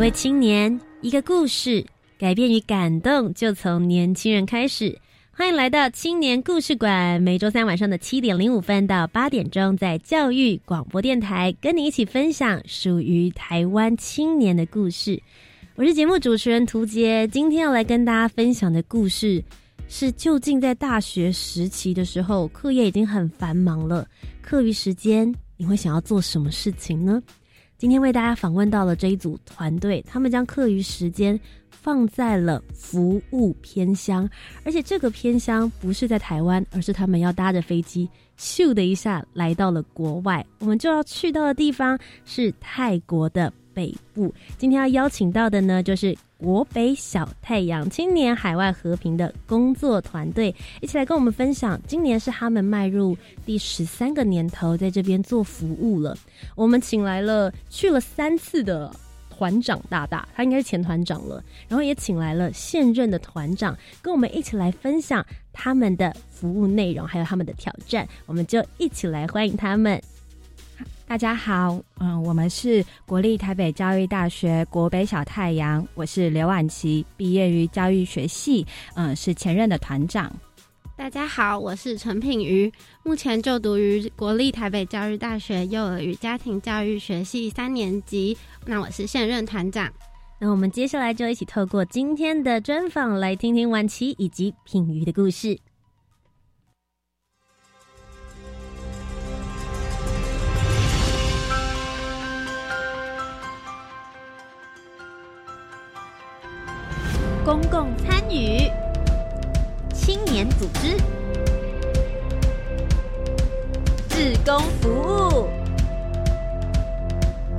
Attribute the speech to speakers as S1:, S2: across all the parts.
S1: 位青年，一个故事，改变与感动就从年轻人开始。欢迎来到青年故事馆，每周三晚上的七点零五分到八点钟，在教育广播电台跟你一起分享属于台湾青年的故事。我是节目主持人涂杰，今天要来跟大家分享的故事是：究竟在大学时期的时候，课业已经很繁忙了，课余时间你会想要做什么事情呢？今天为大家访问到了这一组团队，他们将课余时间放在了服务偏乡，而且这个偏乡不是在台湾，而是他们要搭着飞机，咻的一下来到了国外。我们就要去到的地方是泰国的北部。今天要邀请到的呢，就是国北小太阳青年海外和平的工作团队，一起来跟我们分享。今年是他们迈入第十三个年头，在这边做服务了。我们请来了去了三次的团长大大，他应该是前团长了，然后也请来了现任的团长，跟我们一起来分享他们的服务内容，还有他们的挑战。我们就一起来欢迎他们。
S2: 大家好，嗯，我们是国立台北教育大学国北小太阳，我是刘婉琪，毕业于教育学系，嗯，是前任的团长。
S3: 大家好，我是陈品瑜，目前就读于国立台北教育大学幼儿与家庭教育学系三年级，那我是现任团长。
S1: 那我们接下来就一起透过今天的专访，来听听婉琪以及品瑜的故事。公共参与，青年组织，志工服务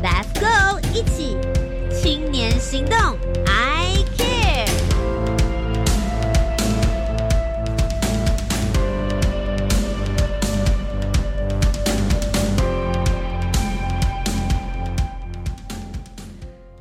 S1: ，Let's go，一起青年行动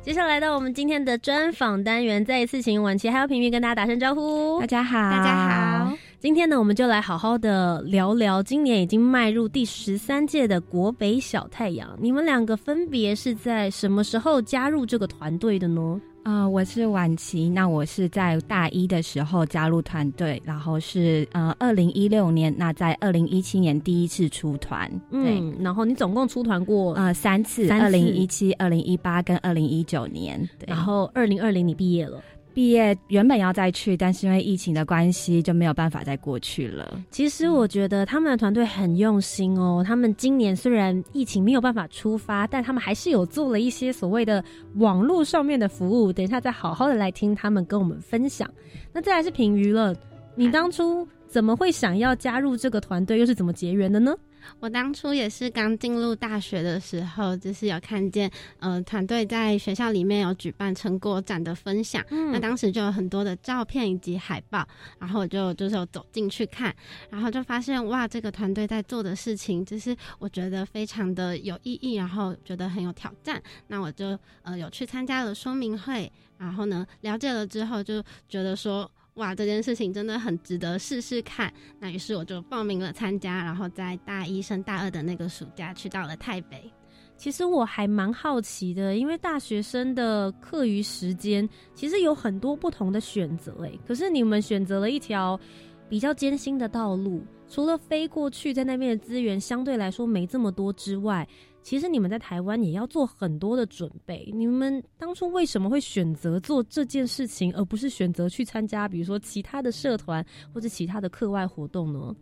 S1: 接下来到我们今天的专访单元，再一次请婉琪还有平平跟大家打声招呼。
S2: 大家好，
S3: 大家好。
S1: 今天呢，我们就来好好的聊聊今年已经迈入第十三届的国北小太阳。你们两个分别是在什么时候加入这个团队的呢？
S2: 呃，我是婉琪，那我是在大一的时候加入团队，然后是呃二零一六年，那在二零一七年第一次出团，对，
S1: 然后你总共出团过
S2: 呃三次，二零一七、二零一八跟二零一九年，对，
S1: 然后二零二零你毕业了。
S2: 毕业原本要再去，但是因为疫情的关系就没有办法再过去了。
S1: 其实我觉得他们的团队很用心哦。他们今年虽然疫情没有办法出发，但他们还是有做了一些所谓的网络上面的服务。等一下再好好的来听他们跟我们分享。那再来是平鱼了，你当初怎么会想要加入这个团队，又是怎么结缘的呢？
S3: 我当初也是刚进入大学的时候，就是有看见呃团队在学校里面有举办成果展的分享，那当时就有很多的照片以及海报，然后我就就是有走进去看，然后就发现哇，这个团队在做的事情，就是我觉得非常的有意义，然后觉得很有挑战，那我就呃有去参加了说明会，然后呢了解了之后就觉得说。哇，这件事情真的很值得试试看。那于是我就报名了参加，然后在大一升大二的那个暑假去到了台北。
S1: 其实我还蛮好奇的，因为大学生的课余时间其实有很多不同的选择，哎，可是你们选择了一条比较艰辛的道路，除了飞过去，在那边的资源相对来说没这么多之外。其实你们在台湾也要做很多的准备。你们当初为什么会选择做这件事情，而不是选择去参加，比如说其他的社团或者其他的课外活动呢？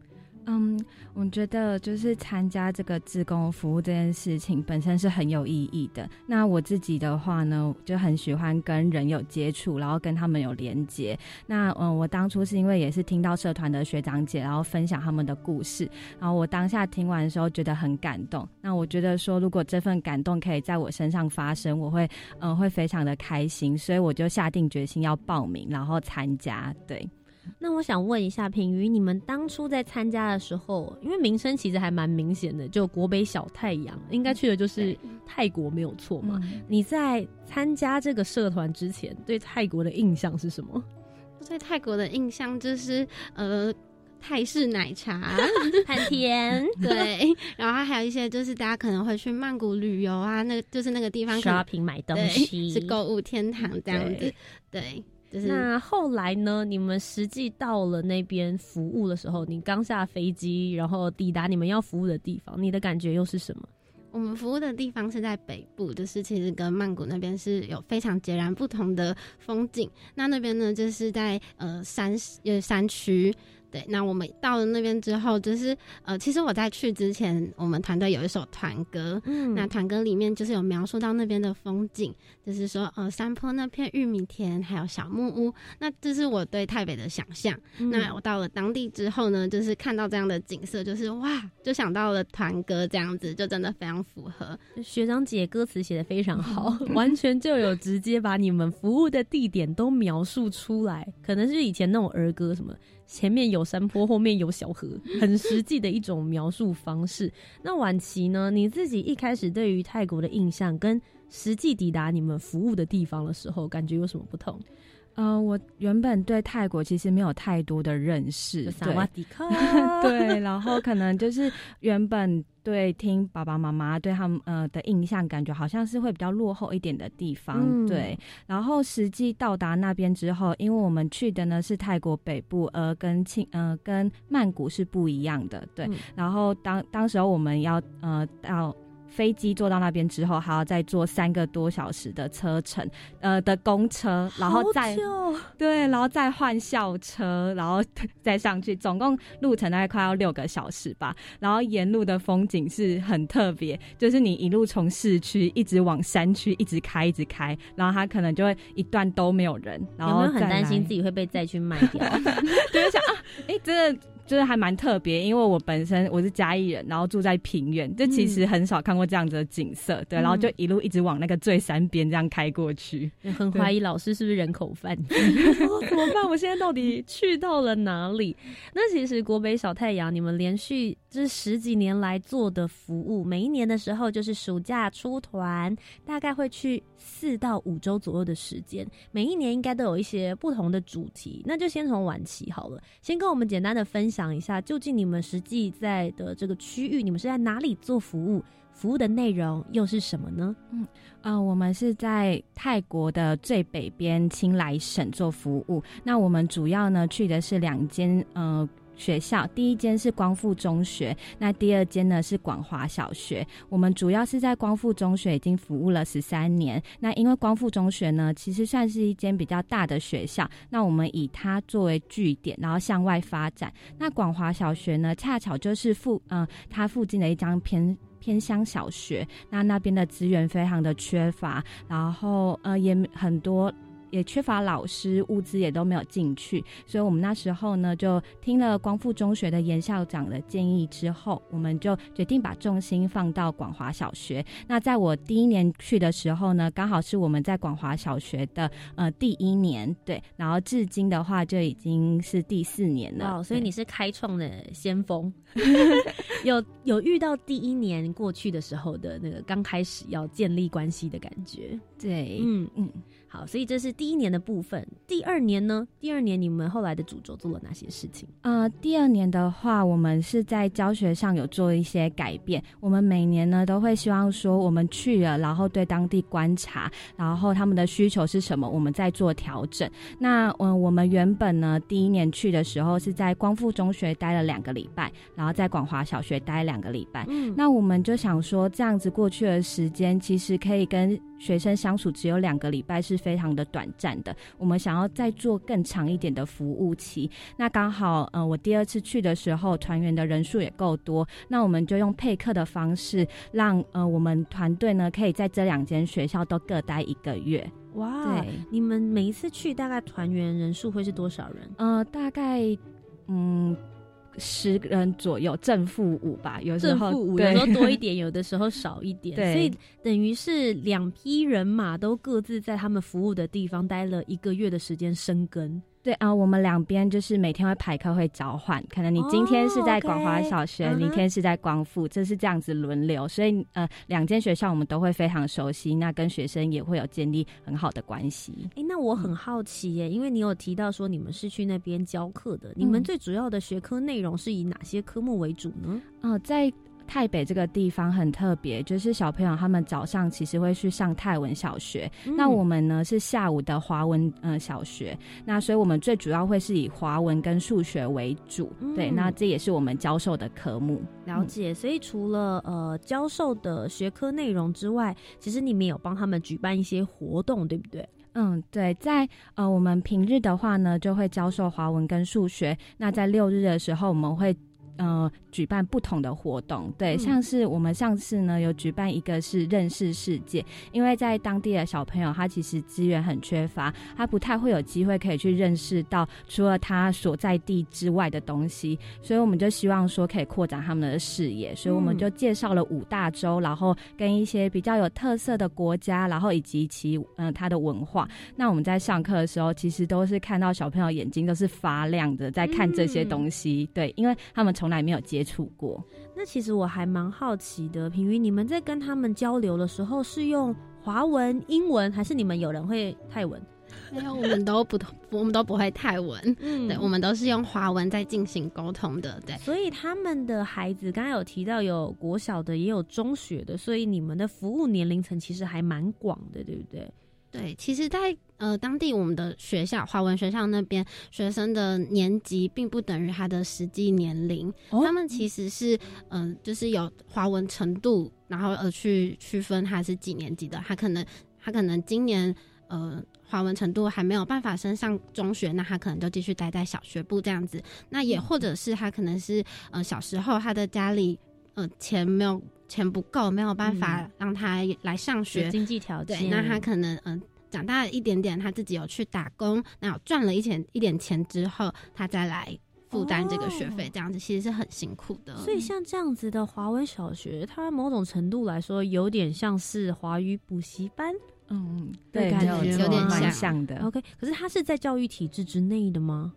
S2: 嗯，我觉得就是参加这个自工服务这件事情本身是很有意义的。那我自己的话呢，就很喜欢跟人有接触，然后跟他们有连接。那嗯，我当初是因为也是听到社团的学长姐，然后分享他们的故事，然后我当下听完的时候觉得很感动。那我觉得说，如果这份感动可以在我身上发生，我会嗯会非常的开心，所以我就下定决心要报名，然后参加。对。
S1: 那我想问一下平瑜，你们当初在参加的时候，因为名声其实还蛮明显的，就国北小太阳，应该去的就是泰国，没有错嘛？你在参加这个社团之前，对泰国的印象是什么？
S3: 对泰国的印象就是呃泰式奶茶，
S1: 很甜，
S3: 对。然后还有一些就是大家可能会去曼谷旅游啊，那就是那个地方
S1: shopping 买东西，
S3: 是购物天堂这样子，对。
S1: 那后来呢？你们实际到了那边服务的时候，你刚下飞机，然后抵达你们要服务的地方，你的感觉又是什么？
S3: 我们服务的地方是在北部，就是其实跟曼谷那边是有非常截然不同的风景。那那边呢，就是在呃山呃山区。对，那我们到了那边之后，就是呃，其实我在去之前，我们团队有一首团歌，嗯，那团歌里面就是有描述到那边的风景，就是说呃，山坡那片玉米田，还有小木屋，那这是我对台北的想象。那我到了当地之后呢，就是看到这样的景色，就是哇，就想到了团歌这样子，就真的非常符合。
S1: 学长姐歌词写的非常 好，完全就有直接把你们服务的地点都描述出来，可能是以前那种儿歌什么。前面有山坡，后面有小河，很实际的一种描述方式。那晚期呢？你自己一开始对于泰国的印象，跟实际抵达你们服务的地方的时候，感觉有什么不同？
S2: 呃，我原本对泰国其实没有太多的认识，
S1: 对，
S2: 对，然后可能就是原本对听爸爸妈妈对他们呃的印象，感觉好像是会比较落后一点的地方，对。然后实际到达那边之后，因为我们去的呢是泰国北部，而跟庆呃跟曼谷是不一样的，对。然后当当时候我们要呃到。飞机坐到那边之后，还要再坐三个多小时的车程，呃的公车，然后再对，然后再换校车，然后再上去，总共路程大概快要六个小时吧。然后沿路的风景是很特别，就是你一路从市区一直往山区一直开，一直开，然后它可能就会一段都没有人，然后
S1: 很担心自己会被再去卖掉，
S2: 就是想啊，哎，真的。就是还蛮特别，因为我本身我是嘉义人，然后住在平原，就其实很少看过这样子的景色，对，然后就一路一直往那个最山边这样开过去，
S1: 很怀疑老师是不是人口贩子，怎么办？我现在到底 去到了哪里？那其实国北小太阳，你们连续这十几年来做的服务，每一年的时候就是暑假出团，大概会去四到五周左右的时间，每一年应该都有一些不同的主题。那就先从晚期好了，先跟我们简单的分享。讲一下，究竟你们实际在的这个区域，你们是在哪里做服务？服务的内容又是什么呢？
S2: 嗯，呃，我们是在泰国的最北边清莱省做服务。那我们主要呢去的是两间，呃。学校第一间是光复中学，那第二间呢是广华小学。我们主要是在光复中学已经服务了十三年。那因为光复中学呢，其实算是一间比较大的学校，那我们以它作为据点，然后向外发展。那广华小学呢，恰巧就是附嗯它附近的一张偏偏乡小学，那那边的资源非常的缺乏，然后呃也很多。也缺乏老师，物资也都没有进去，所以我们那时候呢，就听了光复中学的严校长的建议之后，我们就决定把重心放到广华小学。那在我第一年去的时候呢，刚好是我们在广华小学的呃第一年，对，然后至今的话就已经是第四年了。
S1: 哦，所以你是开创的先锋，有有遇到第一年过去的时候的那个刚开始要建立关系的感觉。
S2: 对，嗯嗯。
S1: 好，所以这是第一年的部分。第二年呢？第二年你们后来的主轴做了哪些事情？
S2: 呃，第二年的话，我们是在教学上有做一些改变。我们每年呢都会希望说，我们去了，然后对当地观察，然后他们的需求是什么，我们再做调整。那嗯，我们原本呢第一年去的时候是在光复中学待了两个礼拜，然后在广华小学待两个礼拜。嗯，那我们就想说，这样子过去的时间其实可以跟学生相处只有两个礼拜是非常的短暂的，我们想要再做更长一点的服务期。那刚好，呃，我第二次去的时候，团员的人数也够多，那我们就用配课的方式，让呃我们团队呢可以在这两间学校都各待一个月。
S1: 哇，
S2: 对，
S1: 你们每一次去大概团员人数会是多少人？
S2: 呃，大概嗯十人左右，正负五吧，有时候
S1: 正负五，有
S2: 对
S1: 时候多一点，有的时候少一点，所以等于是两批人马都各自在他们服务的地方待了一个月的时间生根。
S2: 对啊、我们两边就是每天会排课会交换，可能你今天是在广华小学，明天是在光复，这是这样子轮流，所以呃，两间学校我们都会非常熟悉，那跟学生也会有建立很好的关系。
S1: 哎，那我很好奇耶，因为你有提到说你们是去那边教课的，你们
S2: 嗯
S1: 最主要的学科内容是以哪些科目为主呢？
S2: 呃，在台北这个地方很特别，就是小朋友他们早上其实会去上泰文小学，那
S1: 嗯
S2: 我们呢是下午的华文呃小学，那所以我们最主要会是以华文跟数学为主，对，
S1: 嗯
S2: 那这也是我们教授的科目。
S1: 了解，所以除了呃教授的学科内容之外，其实你们有帮他们举办一些活动，对不对？
S2: 嗯，对，在呃我们平日的话呢，就会教授华文跟数学。那在六日的时候，我们会呃举办不同的活动，对，
S1: 嗯。
S2: 像是我们上次呢有举办一个是认识世界，因为在当地的小朋友他其实资源很缺乏，他不太会有机会可以去认识到除了他所在地之外的东西，所以我们就希望说可以扩展他们的视野，所以我们
S1: 嗯。
S2: 就介绍了五大洲，然后跟一些比较有特色的国家，然后以及其嗯、呃、它的文化。那我们在上课的时候，其实都是看到小朋友眼睛都是发亮的，在看这些东西。对，因为他们从来没有接触过。
S1: 那其实我还蛮好奇的，平云，你们在跟他们交流的时候是用华文、英文，还是你们有人会泰文？
S3: 没有，我们都不我们都不会泰文，
S1: 嗯
S3: 对，我们都是用华文在进行沟通的，对。
S1: 所以他们的孩子刚才有提到有国小的，也有中学的，所以你们的服务年龄层其实还蛮广的，对不对？
S3: 对，其实在，呃当地我们的学校华文学校那边，学生的年级并不等于他的实际年龄，
S1: 哦
S3: 他们其实是嗯、呃就是有华文程度，然后而去区分他是几年级的。他可能他可能今年呃华文程度还没有办法升上中学，那他可能就继续待在小学部这样子。那也或者是他可能是呃小时候他的家里呃钱没有钱不够，没有办法让他来上学，
S1: 有经济条件，
S3: 对，那他可能嗯、呃长大了一点点，他自己有去打工，那赚了一钱一点钱之后，他再来负担这个学费，
S1: 哦
S3: 这样子其实是很辛苦的。
S1: 所以像这样子的华文小学，它某种程度来说有点像是华语补习班。
S2: 嗯，对，
S1: 对感觉
S3: 有点像
S2: 像的。
S1: OK，可是它是在教育体制之内的吗？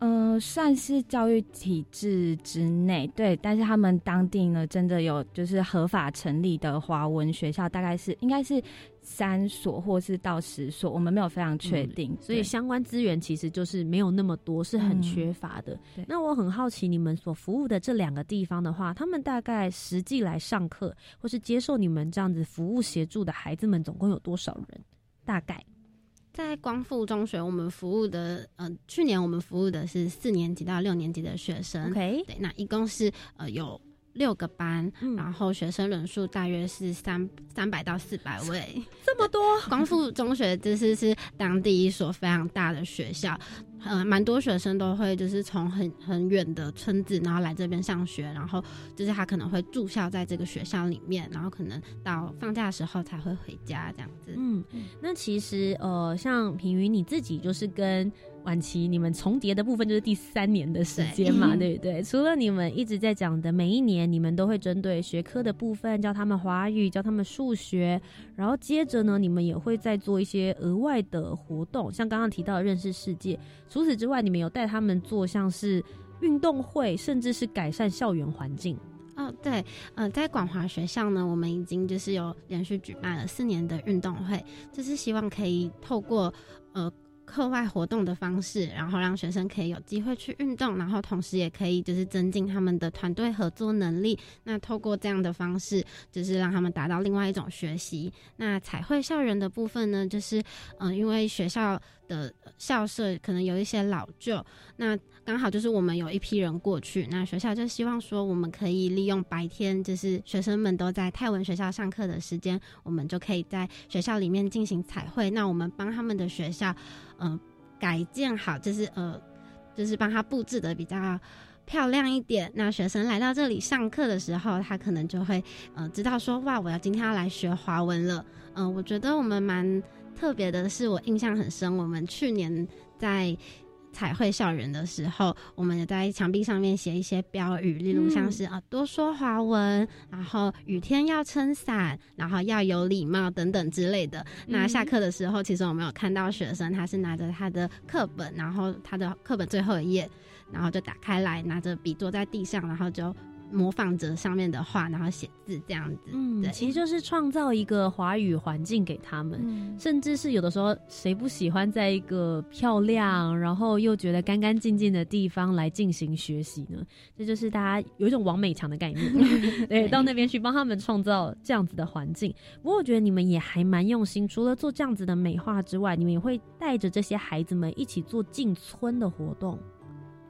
S2: 呃，算是教育体制之内，对，但是他们当地呢，真的有就是合法成立的华文学校，大概是应该是三所或是到十所，我们没有非常确定，对
S1: 所以相关资源其实就是没有那么多，是很
S2: 嗯
S1: 缺乏的。
S2: 对
S1: 那我很好奇，你们所服务的这两个地方的话，他们大概实际来上课或是接受你们这样子服务协助的孩子们，总共有多少人？大概
S3: 在光复中学，我们服务的，呃，去年我们服务的是四年级到六年级的学生。
S1: OK，
S3: 对，那一共是呃有六个班，
S1: 嗯
S3: 然后学生人数大约是三三百到四百位。
S1: 这么多，
S3: 光复中学这是是当地一所非常大的学校，呃，蛮多学生都会就是从很很远的村子，然后来这边上学，然后就是他可能会住校在这个学校里面，然后可能到放假的时候才会回家这样子。
S1: 嗯，那其实呃，像平云你自己就是跟晚期你们重叠的部分就是第三年的时间嘛，对不对？除了你们一直在讲的每一年，你们都会针对学科的部分教他们华语，教他们数学，然后接着呢，你们也会再做一些额外的活动，像刚刚提到的认识世界。除此之外，你们有带他们做像是运动会，甚至是改善校园环境。
S3: 哦，对，呃，在广华学校呢，我们已经就是有连续举办了四年的运动会，就是希望可以透过呃课外活动的方式，然后让学生可以有机会去运动，然后同时也可以就是增进他们的团队合作能力。那透过这样的方式，就是让他们达到另外一种学习。那彩绘校园的部分呢，就是嗯，因为学校的校舍可能有一些老旧，那刚好就是我们有一批人过去，那学校就希望说，我们可以利用白天就是学生们都在泰文学校上课的时间，我们就可以在学校里面进行彩绘。那我们帮他们的学校。嗯，改建好就是呃，就是帮他布置的比较漂亮一点。那学生来到这里上课的时候，他可能就会呃知道说，哇，我要今天要来学华文了。嗯，我觉得我们蛮特别的是，我印象很深，我们去年在。彩绘校园的时候，我们也在墙壁上面写一些标语，例如像是啊多说华文，然后雨天要撑伞，然后要有礼貌等等之类的。那下课的时候，其实我们有看到学生他是拿着他的课本，然后他的课本最后一页，然后就打开来，拿着笔坐在地上，然后就。模仿着上面的话，然后写字这样子，嗯，对，
S1: 其实就是创造一个华语环境给他们，甚至是有的时候谁不喜欢在一个漂亮，然后又觉得干干净净的地方来进行学习呢？这就是大家有一种王美强的概念，对，到那边去帮他们创造这样子的环境。不过我觉得你们也还蛮用心，除了做这样子的美化之外，你们也会带着这些孩子们一起做进村的活动。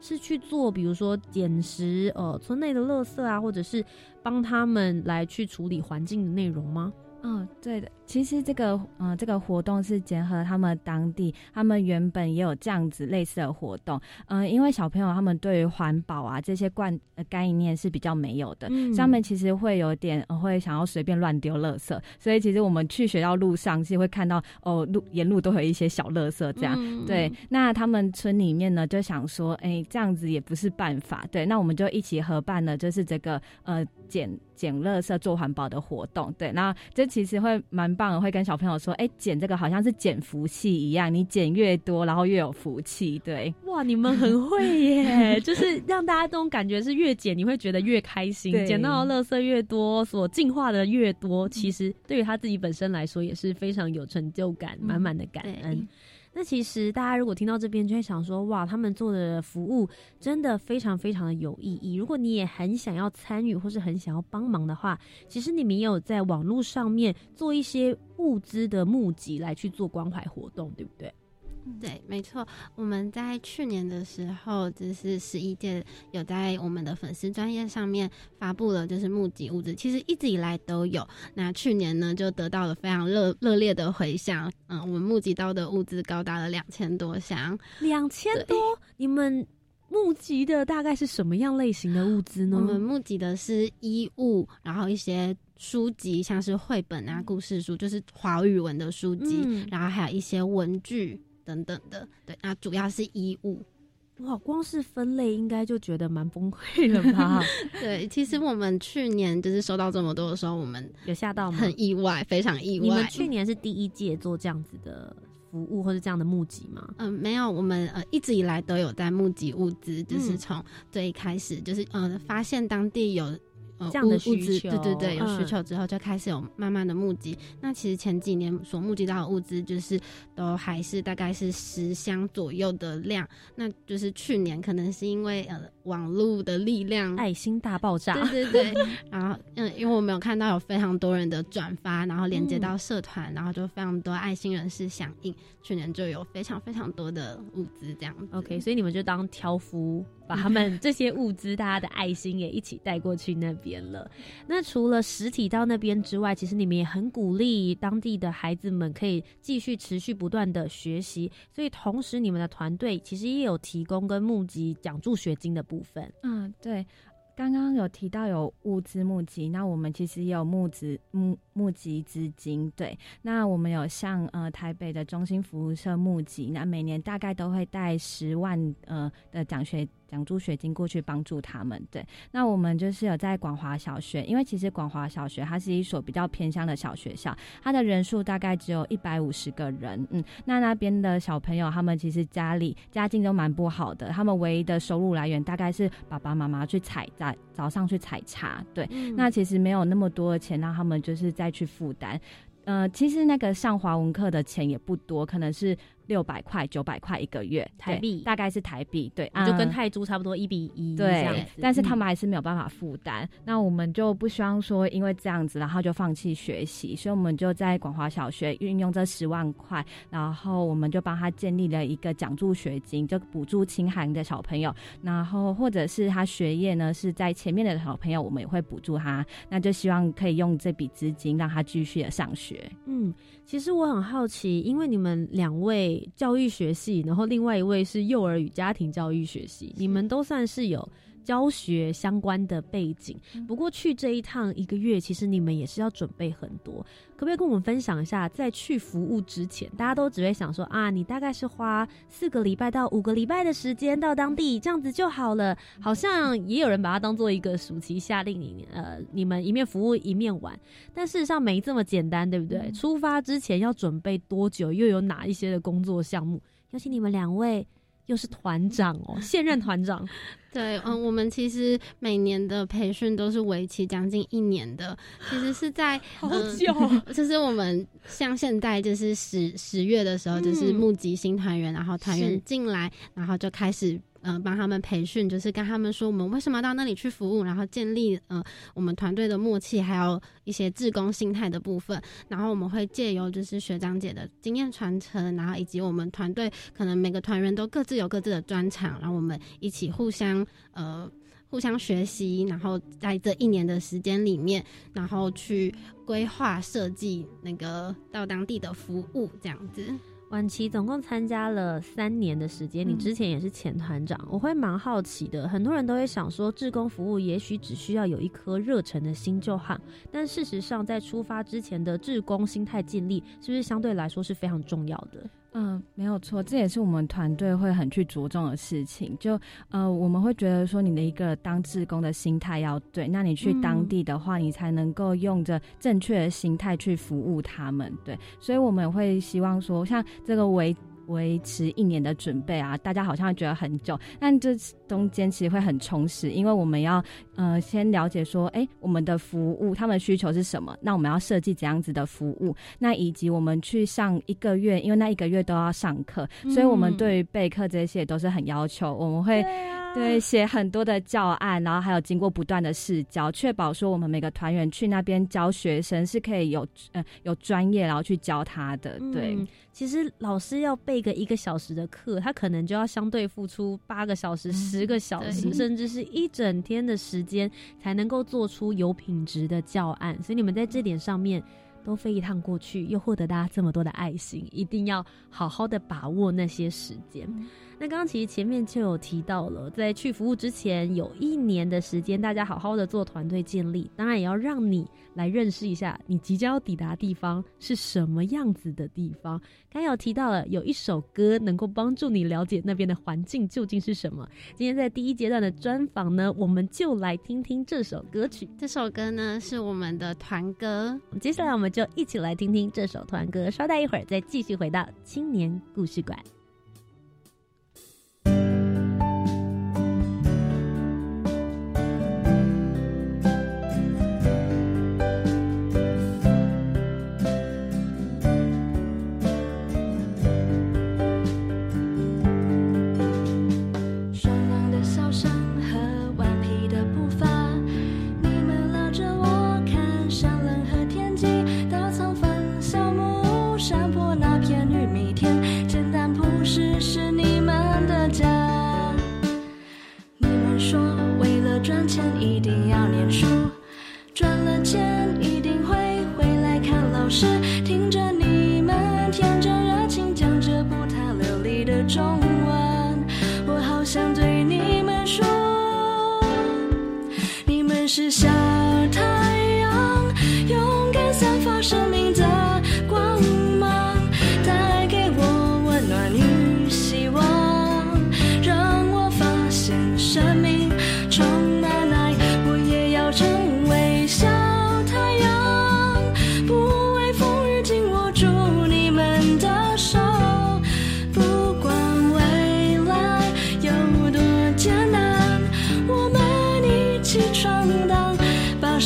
S1: 是去做，比如说捡拾呃村内的垃圾啊，或者是帮他们来去处理环境的内容吗？
S2: 嗯，对的。其实这个，嗯，这个活动是结合他们当地，他们原本也有这样子类似的活动。嗯，因为小朋友他们对于环保啊这些观呃概念是比较没有的，他们其实会有点会想要随便乱丢垃圾。所以其实我们去学校路上是会看到哦，路沿路都有一些小垃圾这样。对，那他们村里面呢就想说，哎，这样子也不是办法。对，那我们就一起合办了，就是这个呃捡捡垃圾做环保的活动。对，那这其实会蛮。棒会跟小朋友说，哎，捡这个好像是捡福气一样，你捡越多，然后越有福气。对，
S1: 哇，你们很会耶，就是让大家这种感觉是越捡你会觉得越开心，捡到的垃圾越多，所进化的越多，其实对于他自己本身来说也是非常有成就感，满满的感恩。那其实大家如果听到这边，就会想说，哇，他们做的服务真的非常非常的有意义。如果你也很想要参与，或是很想要帮忙的话，其实你们也有在网络上面做一些物资的募集，来去做关怀活动，对不对？
S3: 对，没错，我们在去年的时候，就是十一届有在我们的粉丝专业上面发布了，就是募集物资。其实一直以来都有，那去年呢就得到了非常热热烈的回响。嗯，我们募集到的物资高达了两千多箱，
S1: 两千多。你们募集的大概是什么样类型的物资呢？
S3: 我们募集的是衣物，然后一些书籍，像是绘本啊、故事书，就是华语文的书籍，然后还有一些文具。等等的，对，那主要是衣物，
S1: 哇，光是分类应该就觉得蛮崩溃了吧？
S3: 对，其实我们去年就是收到这么多的时候，我们
S1: 有吓到吗？
S3: 很意外，非常意外。
S1: 你们去年是第一届做这样子的服务或者这样的募集吗？
S3: 嗯，没有，我们呃一直以来都有在募集物资，就是从最开始就是呃发现当地有。
S1: 这样的需
S3: 求，对对对，有需求之后就开始有慢慢的募集。那其实前几年所募集到的物资，就是都还是大概是十箱左右的量。那就是去年可能是因为呃网络的力量，
S1: 爱心大爆炸，
S3: 对对对。然后嗯，因为我们有看到有非常多人的转发，然后连接到社团，然后就非常多爱心人士响应。去年就有非常非常多的物资这样。
S1: OK，所以你们就当挑夫。把他们这些物资，大家的爱心也一起带过去那边了。那除了实体到那边之外，其实你们也很鼓励当地的孩子们可以继续持续不断的学习。所以同时，你们的团队其实也有提供跟募集奖助学金的部部分。
S2: 嗯，对。刚刚有提到有物资募集，那我们其实也有募资募募集资金。对，那我们有向呃台北的中心服务社募集，那每年大概都会带十万呃的奖学。奖助学金过去帮助他们，对。那我们就是有在广华小学，因为其实广华小学它是一所比较偏乡的小学校，它的人数大概只有一百五十个人，嗯。那那边的小朋友，他们其实家里家境都蛮不好的，他们唯一的收入来源大概是爸爸妈妈去采摘早上去采茶，对。那其实没有那么多的钱让他们就是再去负担。呃，其实那个上华文课的钱也不多，可能是六百块、九百块一个月
S1: 台币，
S2: 大概是台币，对，
S1: 就跟泰铢差不多一比一
S2: 对。但是他们还是没有办法负担，那我们就不希望说因为这样子，然后就放弃学习，所以我们就在广华小学运用这十万块，然后我们就帮他建立了一个奖助学金，就补助清寒的小朋友，然后或者是他学业呢是在前面的小朋友，我们也会补助他，那就希望可以用这笔资金让他继续的上学。
S1: 嗯，其实我很好奇，因为你们两位。教育学系，然后另外一位是幼儿与家庭教育学系，你们都算是有教学相关的背景。不过去这一趟一个月，其实你们也是要准备很多。可不可以跟我们分享一下，在去服务之前，大家都只会想说啊，你大概是花四个礼拜到五个礼拜的时间到当地，这样子就好了。好像也有人把它当做一个暑期夏令营，呃，你们一面服务一面玩。但事实上没这么简单，对不对？出发之前要准备多久？又有哪一些的工作项目？邀请你们两位。又是团长哦，现任团长。
S3: 对，嗯，我们其实每年的培训都是为期将近一年的，其实是在
S1: 好久。
S3: 就是我们像现在就是十十月的时候，就是募集新团员，然后团员进来，然后就开始。嗯，帮他们培训，就是跟他们说我们为什么要到那里去服务，然后建立呃我们团队的默契，还有一些志工心态的部分。然后我们会借由就是学长姐的经验传承，然后以及我们团队可能每个团员都各自有各自的专长，然后我们一起互相呃互相学习，然后在这一年的时间里面，然后去规划设计那个到当地的服务这样子。
S1: 晚期总共参加了三年的时间，你之前也是前团长，我会蛮好奇的。很多人都会想说，志工服务也许只需要有一颗热忱的心就好，但事实上，在出发之前的志工心态建立，是不是相对来说是非常重要的？
S2: 嗯，没有错，这也是我们团队会很去着重的事情。就呃，我们会觉得说，你的一个当志工的心态要对，那你去当地的话，你才能够用着正确的心态去服务他们。对，所以我们会希望说，像这个维。维持一年的准备啊，大家好像会觉得很久，但这中间其实会很充实，因为我们要呃先了解说，哎，我们的服务他们的需求是什么，那我们要设计怎样子的服务，那以及我们去上一个月，因为那一个月都要上课，所以我们对于备课这些都是很要求，我们会。对，写很多的教案，然后还有经过不断的试教，确保说我们每个团员去那边教学生是可以有呃有专业，然后去教他的。对，
S1: 其实老师要备个一个小时的课，他可能就要相对付出八个小时、十个小时，甚至是一整天的时间，才能够做出有品质的教案。所以你们在这点上面。都飞一趟过去，又获得大家这么多的爱心，一定要好好的把握那些时间。那刚刚其实前面就有提到了，在去服务之前有一年的时间，大家好好的做团队建立，当然也要让你来认识一下你即将要抵达地方是什么样子的地方。刚有提到了有一首歌能够帮助你了解那边的环境究竟是什么。今天在第一阶段的专访呢，我们就来听听这首歌曲。
S3: 这首歌呢是我们的团歌，
S1: 接下来我们就一起来听听这首团歌。稍待一会儿，再继续回到青年故事馆。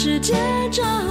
S4: 世界这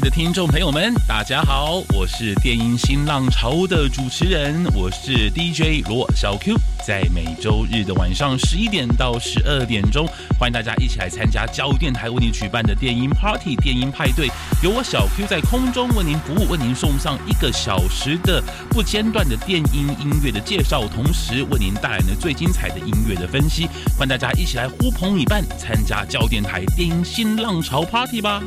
S4: 的
S5: 听众朋友们，大家好，我是电音新浪潮的主持人，我是 DJ 罗小 Q，在每周日的晚上十一点到十二点钟，欢迎大家一起来参加交电台为您举办的电音 Party 电音派对，由我小 Q 在空中为您服务，为您送上一个小时的不间断的电音音乐的介绍，同时为您带来呢最精彩的音乐的分析，欢迎大家一起来呼朋引伴，参加交电台电音新浪潮 Party 吧。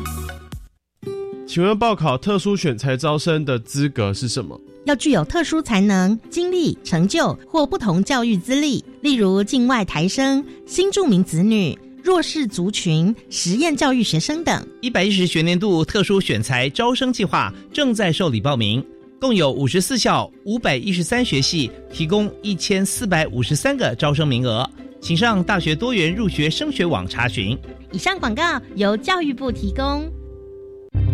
S6: 请问报考特殊选才招生的资格是什么？
S7: 要具有特殊才能、经历、成就或不同教育资历，例如境外台生、新住民子女、弱势族群、实验教育学生等。
S8: 一百一十学年度特殊选才招生计划正在受理报名，共有五十四校、五百一十三学系，提供一千四百五十三个招生名额，请上大学多元入学升学网查询。
S7: 以上广告由教育部提供。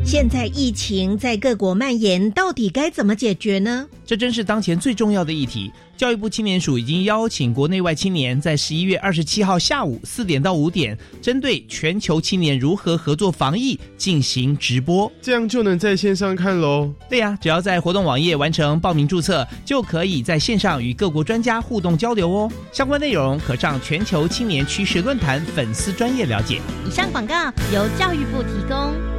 S9: 现在疫情在各国蔓延，到底该怎么解决呢？
S8: 这真是当前最重要的议题。教育部青年署已经邀请国内外青年，在十一月二十七号下午四点到五点，针对全球青年如何合作防疫进行直播，
S6: 这样就能在线上看喽。
S8: 对呀、只要在活动网页完成报名注册，就可以在线上与各国专家互动交流哦。相关内容可上全球青年趋势论坛粉丝专业了解。
S7: 以上广告由教育部提供。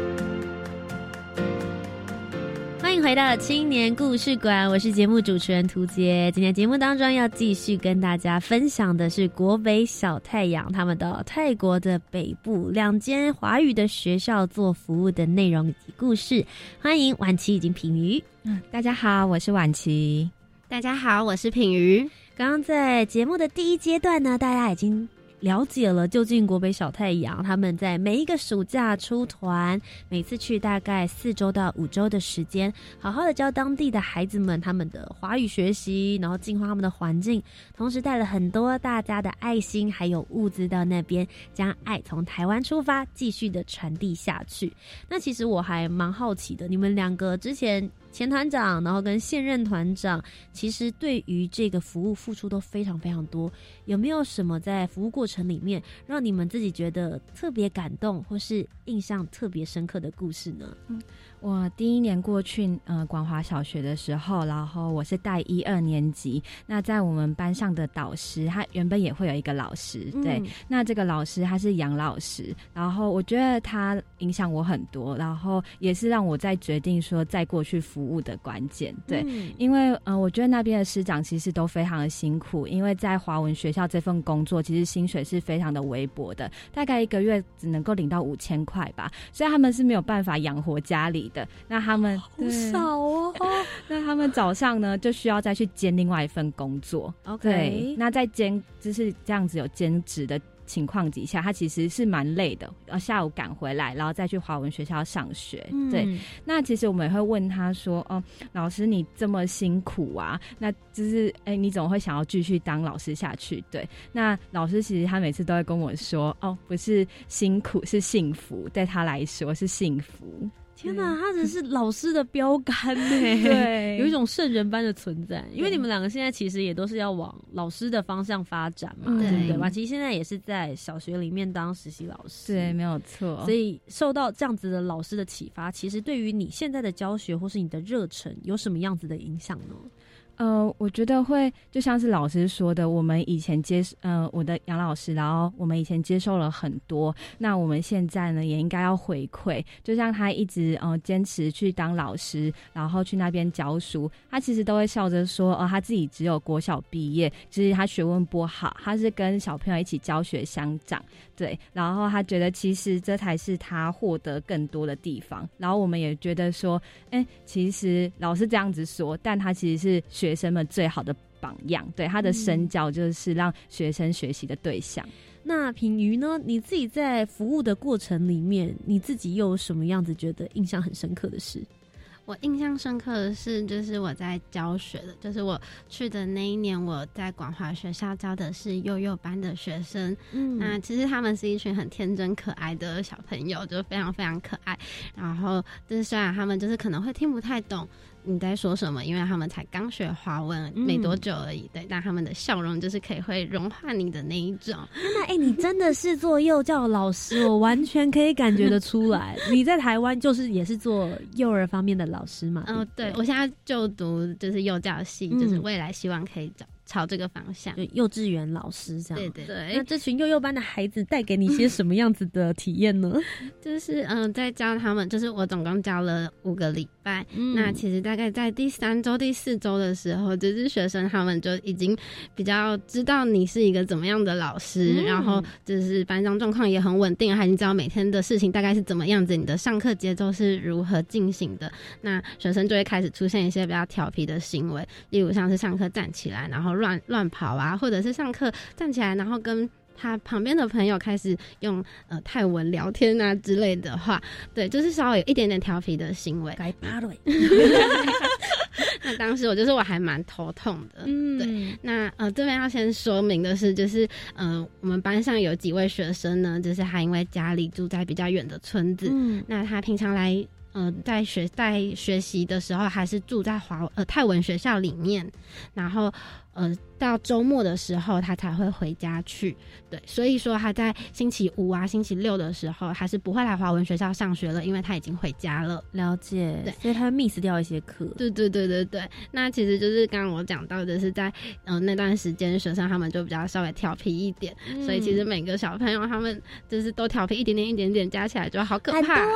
S1: 迎回到青年故事馆，我是节目主持人涂杰。今天节目当中要继续跟大家分享的是国北小太阳他们到泰国的北部两间华语的学校做服务的内容以及故事。欢迎婉琪以及品瑜。
S2: 嗯，大家好，我是婉琪。
S3: 大家好，我是品瑜。
S1: 刚刚在节目的第一阶段呢，大家已经了解了究竟国北小太阳他们在每一个暑假出团，每次去大概四周到五周的时间，好好的教当地的孩子们他们的华语学习，然后净化他们的环境，同时带了很多大家的爱心还有物资到那边，将爱从台湾出发，继续的传递下去。那其实我还蛮好奇的，你们两个之前前团长，然后跟现任团长，其实对于这个服务付出都非常非常多。有没有什么在服务过程里面，让你们自己觉得特别感动，或是印象特别深刻的故事呢？
S2: 我第一年过去呃广华小学的时候，然后我是带一二年级。那在我们班上的导师，他原本也会有一个老师，对。
S1: 嗯
S2: 那这个老师他是杨老师，然后我觉得他影响我很多，然后也是让我在决定说再过去服务的关键，对。
S1: 嗯
S2: 因为呃，我觉得那边的师长其实都非常的辛苦，因为在华文学校这份工作，其实薪水是非常的微薄的，大概一个月只能够领到五千块吧，所以他们是没有办法养活家里的。那他们
S1: 好少哦。
S2: 那他们早上呢就需要再去兼另外一份工作。
S1: OK，
S2: 对，那在兼就是这样子有兼职的情况底下，他其实是蛮累的，然后，下午赶回来，然后再去华文学校上学。对，
S1: 嗯
S2: 那其实我们也会问他说：“哦，老师你这么辛苦啊，那就是哎，你怎么会想要继续当老师下去？”对，那老师其实他每次都会跟我说：“哦，不是辛苦，是幸福，对他来说是幸福。
S1: 天哪，他只是老师的标杆呢，
S2: 对
S1: 有一种圣人般的存在。因为你们两个现在其实也都是要往老师的方向发展嘛，
S2: 嗯
S1: 对不对？
S2: 对
S1: 婉琪现在也是在小学里面当实习老师，
S2: 对，没有错。
S1: 所以受到这样子的老师的启发，其实对于你现在的教学或是你的热忱有什么样子的影响呢？
S2: 呃，我觉得会就像是老师说的，我们以前接呃我的杨老师，然后我们以前接受了很多，那我们现在呢也应该要回馈，就像他一直呃坚持去当老师，然后去那边教书，他其实都会笑着说，哦、他自己只有国小毕业，其实他学问不好，他是跟小朋友一起教学相长，对，然后他觉得其实这才是他获得更多的地方。然后我们也觉得说，哎，其实老师这样子说，但他其实是学生们最好的榜样。对他的身教就是让学生学习的对象。
S1: 那品瑜呢？你自己在服务的过程里面，你自己又有什么样子觉得印象很深刻的事？
S3: 我印象深刻的是，就是我在教学的，就是我去的那一年，我在广华学校教的是幼幼班的学生。嗯，那其实他们是一群很天真可爱的小朋友，就非常非常可爱。然后，就是虽然他们就是可能会听不太懂。你在说什么？因为他们才刚学华文没多久而已，对，但他们的笑容就是可以会融化你的那一种。
S1: 那哎，你真的是做幼教老师，我完全可以感觉得出来。你在台湾就是也是做幼儿方面的老师嘛？
S3: 嗯，对，我现在就读就是幼教系，就是未来希望可以找。朝这个方向，
S1: 就幼稚园老师这样。
S3: 对对对。
S1: 那这群幼幼班的孩子带给你些什么样子的体验呢？
S3: 就是嗯，在教他们，就是我总共教了五个礼拜。嗯那其实大概在第三周、第四周的时候，就是学生他们就已经比较知道你是一个怎么样的老师，然后就是班上状况也很稳定，还你知道每天的事情大概是怎么样子，你的上课节奏是如何进行的。那学生就会开始出现一些比较调皮的行为，例如像是上课站起来，然后。乱乱跑啊，或者是上课站起来，然后跟他旁边的朋友开始用呃泰文聊天啊之类的话，对，就是稍微有一点点调皮的行为。那当时我就是我还蛮头痛的，嗯，对。那呃这边要先说明的是，就是呃我们班上有几位学生呢，就是他因为家里住在比较远的村子，嗯，那他平常来呃在学在学习的时候，还是住在华呃泰文学校里面，然后。呃，到周末的时候，他才会回家去。对，所以说他在星期五啊、星期六的时候，他是不会来华文学校上学了，因为他已经回家了。
S1: 了解，
S3: 对，
S1: 所以他 miss 掉一些课。
S3: 对对对对对。那其实就是刚刚我讲到的是，在呃那段时间，学生他们就比较稍微调皮一点，所以其实每个小朋友他们就是都调皮一点点、一点点，加起来就好可怕。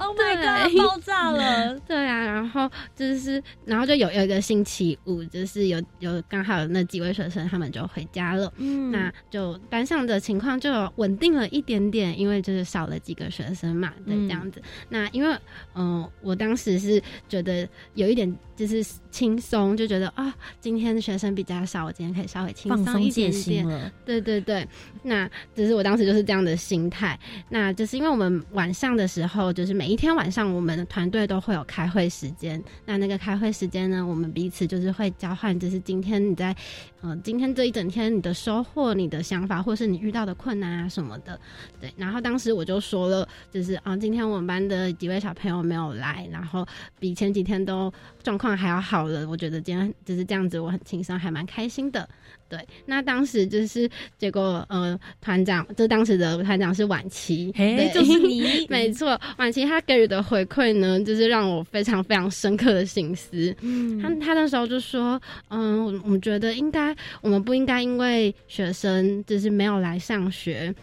S1: Oh my god！爆炸了。
S3: 对啊，然后就是，然后就有有一个星期五，就是有有。刚好那几位学生他们就回家了，嗯，那就班上的情况就稳定了一点点，因为就是少了几个学生嘛，对，这样子。那因为嗯，我当时是觉得有一点就是轻松，就觉得啊，今天学生比较少，我今天可以稍微轻松一点点。对对对，那只是我当时就是这样的心态。那就是因为我们晚上的时候，就是每一天晚上我们的团队都会有开会时间。那那个开会时间呢，我们彼此就是会交换，就是今天。天你在，呃，今天这一整天你的收获、你的想法，或是你遇到的困难啊什么的，对。然后当时我就说了，就是啊，今天我们班的几位小朋友没有来，然后比前几天都状况还要好了。我觉得今天就是这样子，我很轻松，还蛮开心的。对，那当时就是结果，呃，团长，就当时的团长是晚期，
S1: 对，就是你，
S3: 没错，晚期他给予的回馈呢，就是让我非常非常深刻的心思。嗯，他他那时候就说，嗯，我们觉得应该，我们不应该因为学生就是没有来上学，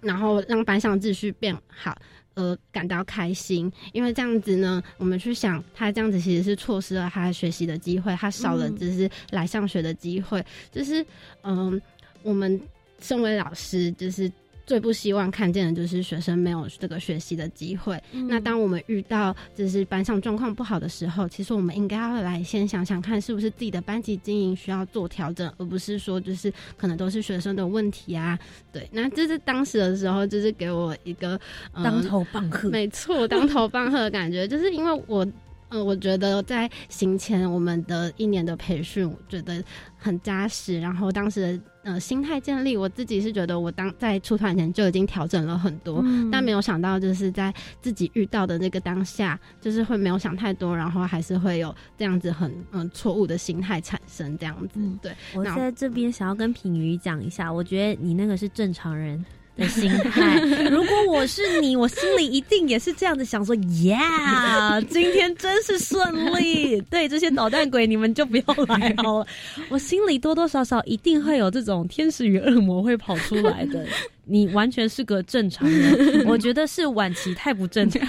S3: 然后让班上秩序变好。呃，感到开心，因为这样子呢，我们去想，他这样子其实是错失了他学习的机会，他少了就是来上学的机会，就是嗯，我们身为老师，就是。最不希望看见的就是学生没有这个学习的机会。那当我们遇到就是班上状况不好的时候，其实我们应该要来先想想看，是不是自己的班级经营需要做调整，而不是说就是可能都是学生的问题啊。对，那这是当时的时候，就是给我一个
S1: 当头棒喝，
S3: 没错，当头棒喝的感觉，就是因为我。嗯，我觉得在行前我们的一年的培训，我觉得很扎实。然后当时的呃心态建立，我自己是觉得我当在出团前就已经调整了很多，但没有想到就是在自己遇到的那个当下，就是会没有想太多，然后还是会有这样子很嗯错误的心态产生这样子。对
S1: 我在这边想要跟品瑜讲一下，我觉得你那个是正常人。的心态，如果我是你，我心里一定也是这样子想说：Yeah，今天真是顺利。对这些捣蛋鬼，你们就不要来好了。我心里多多少少一定会有这种天使与恶魔会跑出来的。你完全是个正常人，我觉得是晚期太不正常。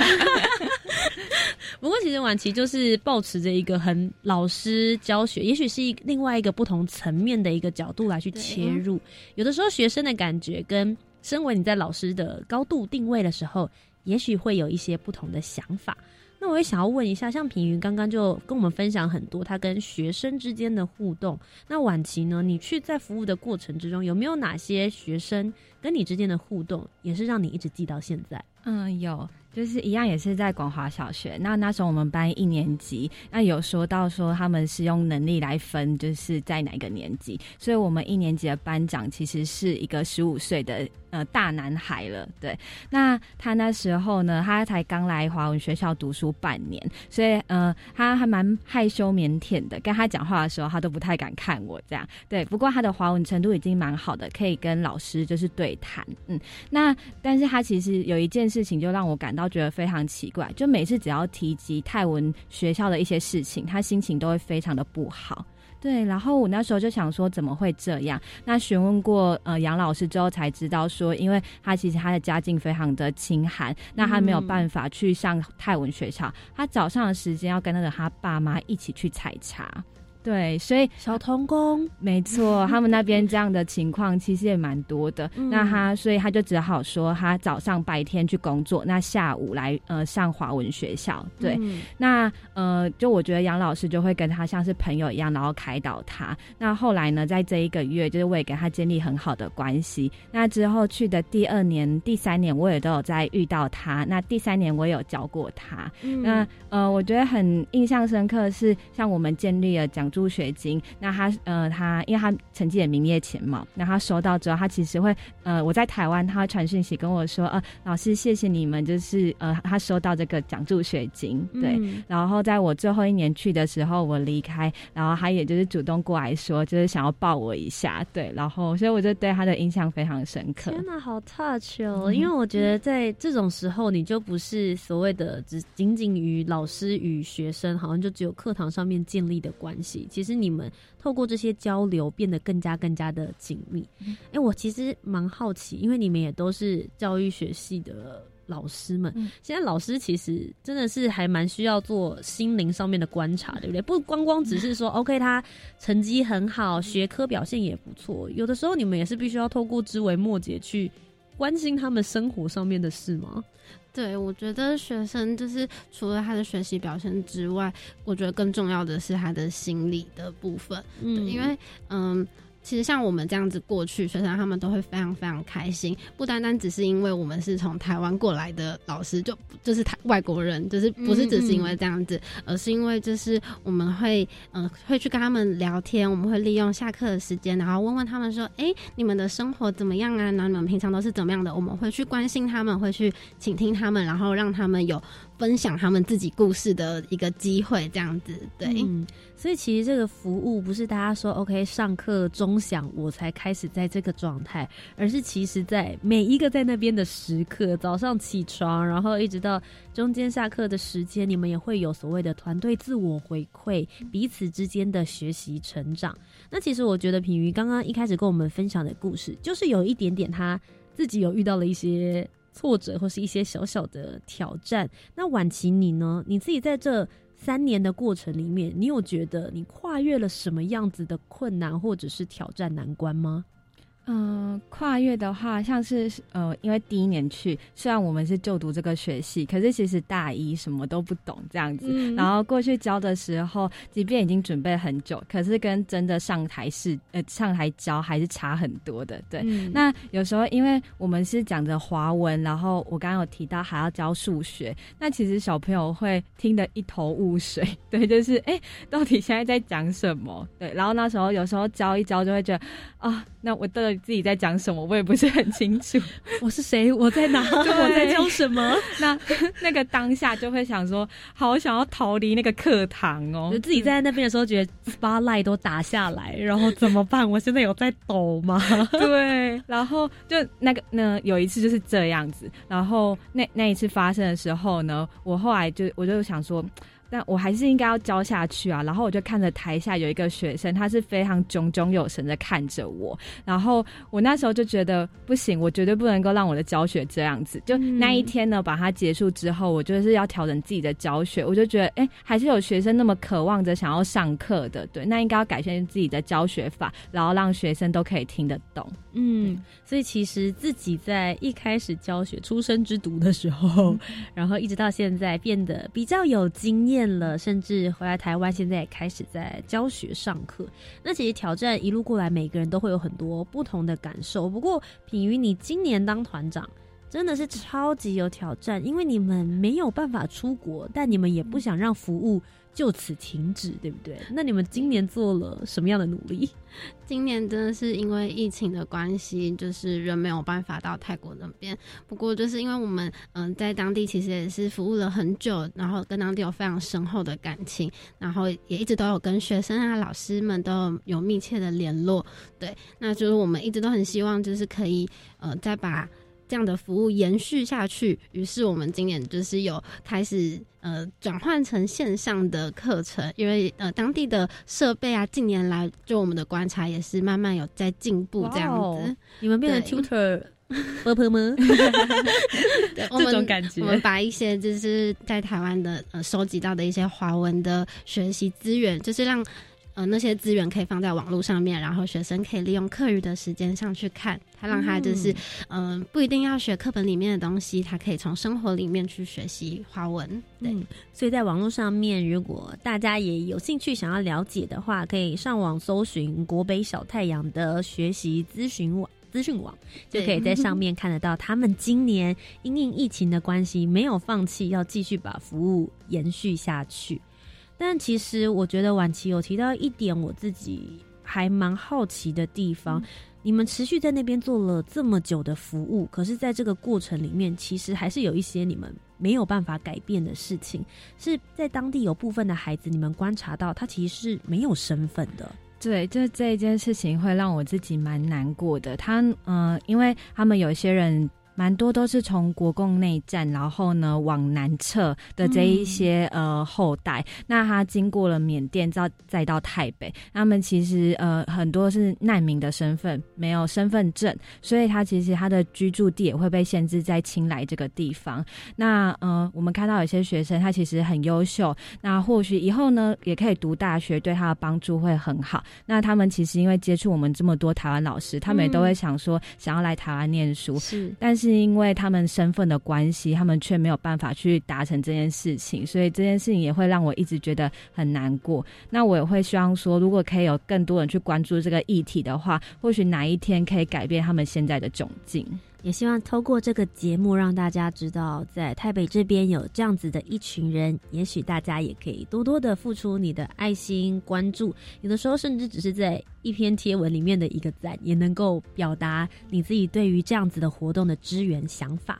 S1: 不过其实晚期就是保持着一个很老师教学，也许是一另外一个不同层面的一个角度来去切入。有的时候学生的感觉跟身为你在老师的高度定位的时候，也许会有一些不同的想法。那我也想要问一下，像平云刚刚就跟我们分享很多他跟学生之间的互动。那晚琪呢？你去在服务的过程之中，有没有哪些学生跟你之间的互动，也是让你一直记到现在？
S2: 嗯，有。就是一样，也是在广华小学。那那时候我们班一年级，那有说到说他们是用能力来分，就是在哪个年级。所以我们一年级的班长其实是一个十五岁的呃大男孩了。对，那他那时候呢，他才刚来华文学校读书半年，所以呃他还蛮害羞腼腆的，跟他讲话的时候，他都不太敢看我这样。对，不过他的华文程度已经蛮好的，可以跟老师就是对谈。嗯，那但是他其实有一件事情就让我感到。觉得非常奇怪，就每次只要提及泰文学校的一些事情，他心情都会非常的不好。对，然后我那时候就想说，怎么会这样？那询问过呃杨老师之后，才知道说，因为他其实他的家境非常的清寒，那他没有办法去上泰文学校，他早上的时间要跟那个他爸妈一起去采茶。对，所以
S1: 小童工
S2: 没错，他们那边这样的情况其实也蛮多的。那他所以他就只好说，他早上白天去工作，那下午来呃上华文学校。对，那呃就我觉得杨老师就会跟他像是朋友一样，然后开导他。那后来呢，在这一个月，就是我也跟他建立很好的关系。那之后去的第二年、第三年，我也都有在遇到他。那第三年我有教过他。那呃，我觉得很印象深刻是，像我们建立了讲。助学金，那他呃，他因为他成绩也名列前茅，那他收到之后，他其实会呃，我在台湾，他会传讯息跟我说，呃，老师谢谢你们，就是呃，他收到这个奖助学金，对。然后在我最后一年去的时候，我离开，然后他也就是主动过来说，就是想要抱我一下，对。然后所以我就对他的印象非常深刻。
S1: 天哪，好 touch 哦！因为我觉得在这种时候，你就不是所谓的只仅仅于老师与学生，好像就只有课堂上面建立的关系。其实你们透过这些交流，变得更加更加的紧密。哎，我其实蛮好奇，因为你们也都是教育学系的老师们，现在老师其实真的是还蛮需要做心灵上面的观察，对不对？不光光只是说 OK，他成绩很好，学科表现也不错，有的时候你们也是必须要透过枝微末节去关心他们生活上面的事吗？
S3: 对，我觉得学生就是除了他的学习表现之外，我觉得更重要的是他的心理的部分。嗯，因为嗯。其实像我们这样子过去，学生他们都会非常非常开心，不单单只是因为我们是从台湾过来的老师，就就是台外国人，就是不是只是因为这样子，而是因为就是我们会嗯会去跟他们聊天，我们会利用下课的时间，然后问问他们说，哎，你们的生活怎么样啊？那你们平常都是怎么样的？我们会去关心他们，会去倾听他们，然后让他们有分享他们自己故事的一个机会，这样子对。
S1: 嗯所以其实这个服务不是大家说 OK 上课钟响我才开始在这个状态，而是其实在每一个在那边的时刻，早上起床，然后一直到中间下课的时间，你们也会有所谓的团队自我回馈，彼此之间的学习成长。那其实我觉得品瑜刚刚一开始跟我们分享的故事，就是有一点点他自己有遇到了一些挫折或是一些小小的挑战。那晚琪你呢？你自己在这。三年的过程里面，你有觉得你跨越了什么样子的困难或者是挑战难关吗？
S2: 嗯，跨越的话，像是呃，因为第一年去，虽然我们是就读这个学系，可是其实大一什么都不懂这样子。然后过去教的时候，即便已经准备很久，可是跟真的上台是呃上台教还是差很多的。对，那有时候因为我们是讲着华文，然后我刚刚有提到还要教数学，那其实小朋友会听得一头雾水。对，就是哎，到底现在在讲什么？对，然后那时候有时候教一教就会觉得啊，那我的。自己在讲什么，我也不是很清楚。
S1: 我是谁？我在哪？我在教什么？
S2: 那那个当下就会想说，好想要逃离那个课堂哦。
S1: 就自己在那边的时候，觉得 spotlight 都打下来，然后怎么办？我现在有在抖吗？
S2: 对。然后就那个呢有一次就是这样子。然后那那一次发生的时候呢，我后来就我就想说。但我还是应该要教下去啊。然后我就看着台下有一个学生，他是非常炯炯有神的看着我，然后我那时候就觉得不行，我绝对不能够让我的教学这样子。就那一天呢，把它结束之后，我就是要调整自己的教学，我就觉得，哎，还是有学生那么渴望着想要上课的，对，那应该要改变自己的教学法，然后让学生都可以听得懂。
S1: 嗯，所以其实自己在一开始教学出生之读的时候，然后一直到现在变得比较有经验了，甚至回来台湾，现在也开始在教学上课。那其实挑战一路过来，每个人都会有很多不同的感受。不过品瑜，你今年当团长真的是超级有挑战，因为你们没有办法出国，但你们也不想让服务。就此停止，对不对？那你们今年做了什么样的努力？
S3: 今年真的是因为疫情的关系，就是人没有办法到泰国那边。不过，就是因为我们嗯在当地其实也是服务了很久，然后跟当地有非常深厚的感情，然后也一直都有跟学生啊、老师们都有密切的联络。对，那就是我们一直都很希望，就是可以呃再把。这样的服务延续下去，于是我们今年就是有开始呃转换成线上的课程，因为呃当地的设备啊，近年来就我们的观察也是慢慢有在进步这样子。
S1: 你们变成 tutor 婆婆吗？这种感觉，
S3: 我们把一些就是在台湾的呃收集到的一些华文的学习资源，就是让。呃，那些资源可以放在网络上面，然后学生可以利用课余的时间上去看，他让他就是，嗯，不一定要学课本里面的东西，他可以从生活里面去学习华文。对，
S1: 所以在网络上面，如果大家也有兴趣想要了解的话，可以上网搜寻国北小太阳的学习咨询网资讯网，就可以在 上面看得到他们今年因应疫情的关系，没有放弃，要继续把服务延续下去。但其实我觉得晚期有提到一点，我自己还蛮好奇的地方。你们持续在那边做了这么久的服务，可是在这个过程里面，其实还是有一些你们没有办法改变的事情。是在当地有部分的孩子，你们观察到他其实是没有身份的。
S2: 对，就这一件事情会让我自己蛮难过的。他嗯，因为他们有些人。蛮多都是从国共内战，然后呢往南撤的这一些呃后代。那他经过了缅甸，再再到台北，他们其实呃很多是难民的身份，没有身份证，所以他其实他的居住地也会被限制在青莱这个地方。那呃我们看到有些学生他其实很优秀，那或许以后呢也可以读大学，对他的帮助会很好。那他们其实因为接触我们这么多台湾老师，他们也都会想说想要来台湾念书，
S1: 是，
S2: 但是。是因为他们身份的关系，他们却没有办法去达成这件事情，所以这件事情也会让我一直觉得很难过。那我也会希望说，如果可以有更多人去关注这个议题的话，或许哪一天可以改变他们现在的窘境。
S1: 也希望透过这个节目，让大家知道，在台北这边有这样子的一群人。也许大家也可以多多的付出你的爱心、关注，有的时候甚至只是在一篇贴文里面的一个赞，也能够表达你自己对于这样子的活动的支援想法。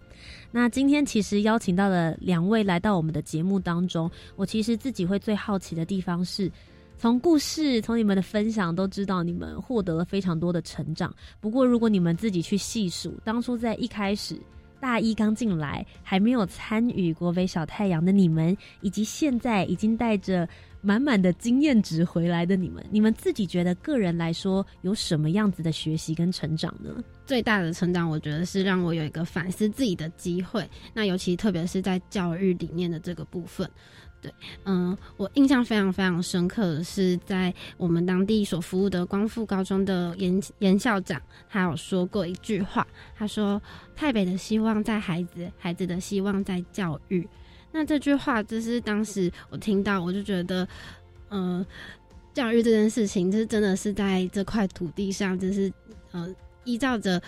S1: 那今天其实邀请到了两位来到我们的节目当中，我其实自己会最好奇的地方是。从故事，从你们的分享都知道，你们获得了非常多的成长。不过，如果你们自己去细数，当初在一开始大一刚进来，还没有参与国北小太阳的你们，以及现在已经带着满满的经验值回来的你们，你们自己觉得个人来说有什么样子的学习跟成长呢？
S3: 最大的成长，我觉得是让我有一个反思自己的机会。那尤其特别是在教育理念的这个部分。对，嗯，我印象非常非常深刻的是，在我们当地所服务的光复高中的严严校长，他有说过一句话，他说：“台北的希望在孩子，孩子的希望在教育。”那这句话就是当时我听到，我就觉得，嗯，教育这件事情，就是真的是在这块土地上，就是嗯，依照着。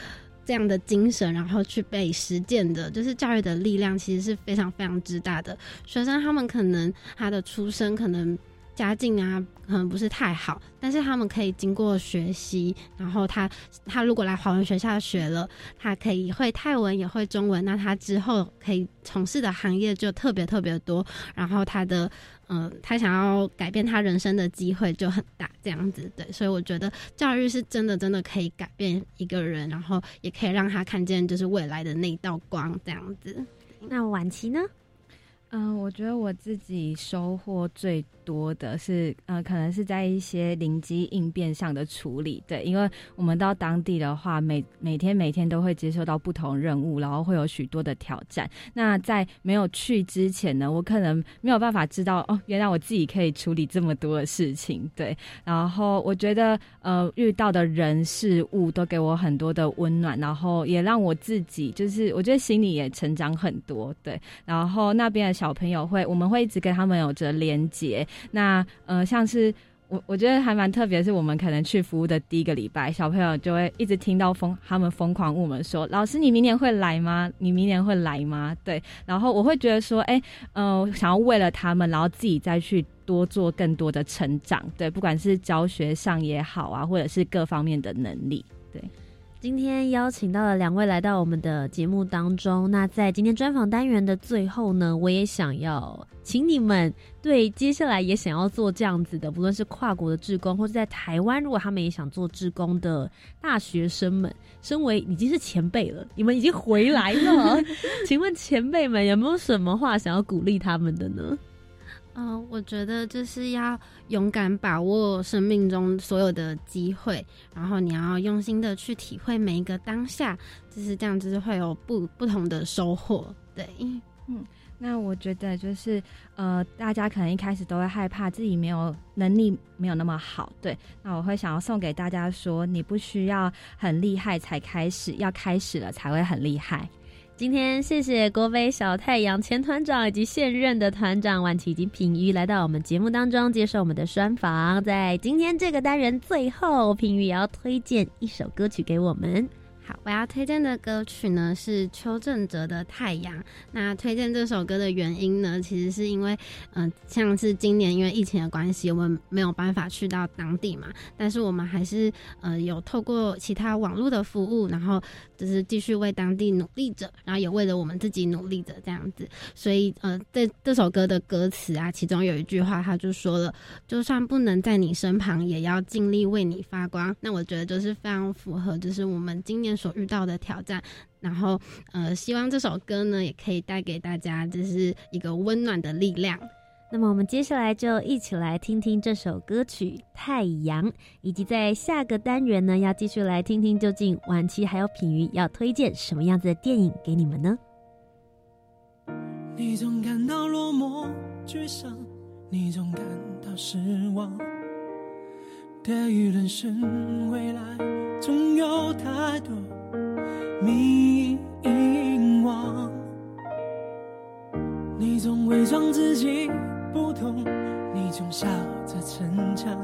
S3: 这样的精神，然后去被实践的，就是教育的力量，其实是非常非常之大的。学生他们可能他的出身可能家境啊，可能不是太好，但是他们可以经过学习，然后他他如果来华文学校学了，他可以会泰文也会中文，那他之后可以从事的行业就特别特别多，然后他的。嗯，他想要改变他人生的机会就很大，这样子对，所以我觉得教育是真的真的可以改变一个人，然后也可以让他看见就是未来的那一道光，这样子。
S1: 那晚期呢？
S2: 嗯，我觉得我自己收获最多的是，呃，可能是在一些灵机应变上的处理。对，因为我们到当地的话，每每天每天都会接受到不同任务，然后会有许多的挑战。那在没有去之前呢，我可能没有办法知道哦，原来我自己可以处理这么多的事情。对，然后我觉得，呃，遇到的人事物都给我很多的温暖，然后也让我自己就是我觉得心里也成长很多。对，然后那边的。小朋友会，我们会一直跟他们有着连接。那呃，像是我，我觉得还蛮特别，是我们可能去服务的第一个礼拜，小朋友就会一直听到疯，他们疯狂问我们说：“老师，你明年会来吗？你明年会来吗？”对，然后我会觉得说：“哎，呃，想要为了他们，然后自己再去多做更多的成长。对，不管是教学上也好啊，或者是各方面的能力，对。”
S1: 今天邀请到了两位来到我们的节目当中。那在今天专访单元的最后呢，我也想要请你们对接下来也想要做这样子的，不论是跨国的志工，或者在台湾，如果他们也想做志工的大学生们，身为已经是前辈了，你们已经回来了，请问前辈们有没有什么话想要鼓励他们的呢？
S3: 嗯，我觉得就是要勇敢把握生命中所有的机会，然后你要用心的去体会每一个当下，就是这样，就是会有不不同的收获。对，
S2: 嗯，那我觉得就是呃，大家可能一开始都会害怕自己没有能力没有那么好，对，那我会想要送给大家说，你不需要很厉害才开始，要开始了才会很厉害。
S1: 今天谢谢郭飞小太阳前团长以及现任的团长万琪以及品瑜来到我们节目当中接受我们的专访。在今天这个单元最后，品瑜也要推荐一首歌曲给我们。
S3: 好，我要推荐的歌曲呢是邱正哲的《太阳》。那推荐这首歌的原因呢，其实是因为，嗯，像是今年因为疫情的关系，我们没有办法去到当地嘛，但是我们还是呃有透过其他网络的服务，然后就是继续为当地努力着，然后也为了我们自己努力着这样子。所以呃，这这首歌的歌词啊，其中有一句话，他就说了：“就算不能在你身旁，也要尽力为你发光。”那我觉得就是非常符合，就是我们今年。所遇到的挑战，然后呃，希望这首歌呢也可以带给大家，就是一个温暖的力量。
S1: 那么我们接下来就一起来听听这首歌曲《太阳》，以及在下个单元呢，要继续来听听究竟晚期还有品瑜要推荐什么样子的电影给你们呢？
S10: 你总感到落寞、沮丧，你总感到失望。对于人生未来，总有太多迷惘。你总伪装自己不痛，你总笑着逞强。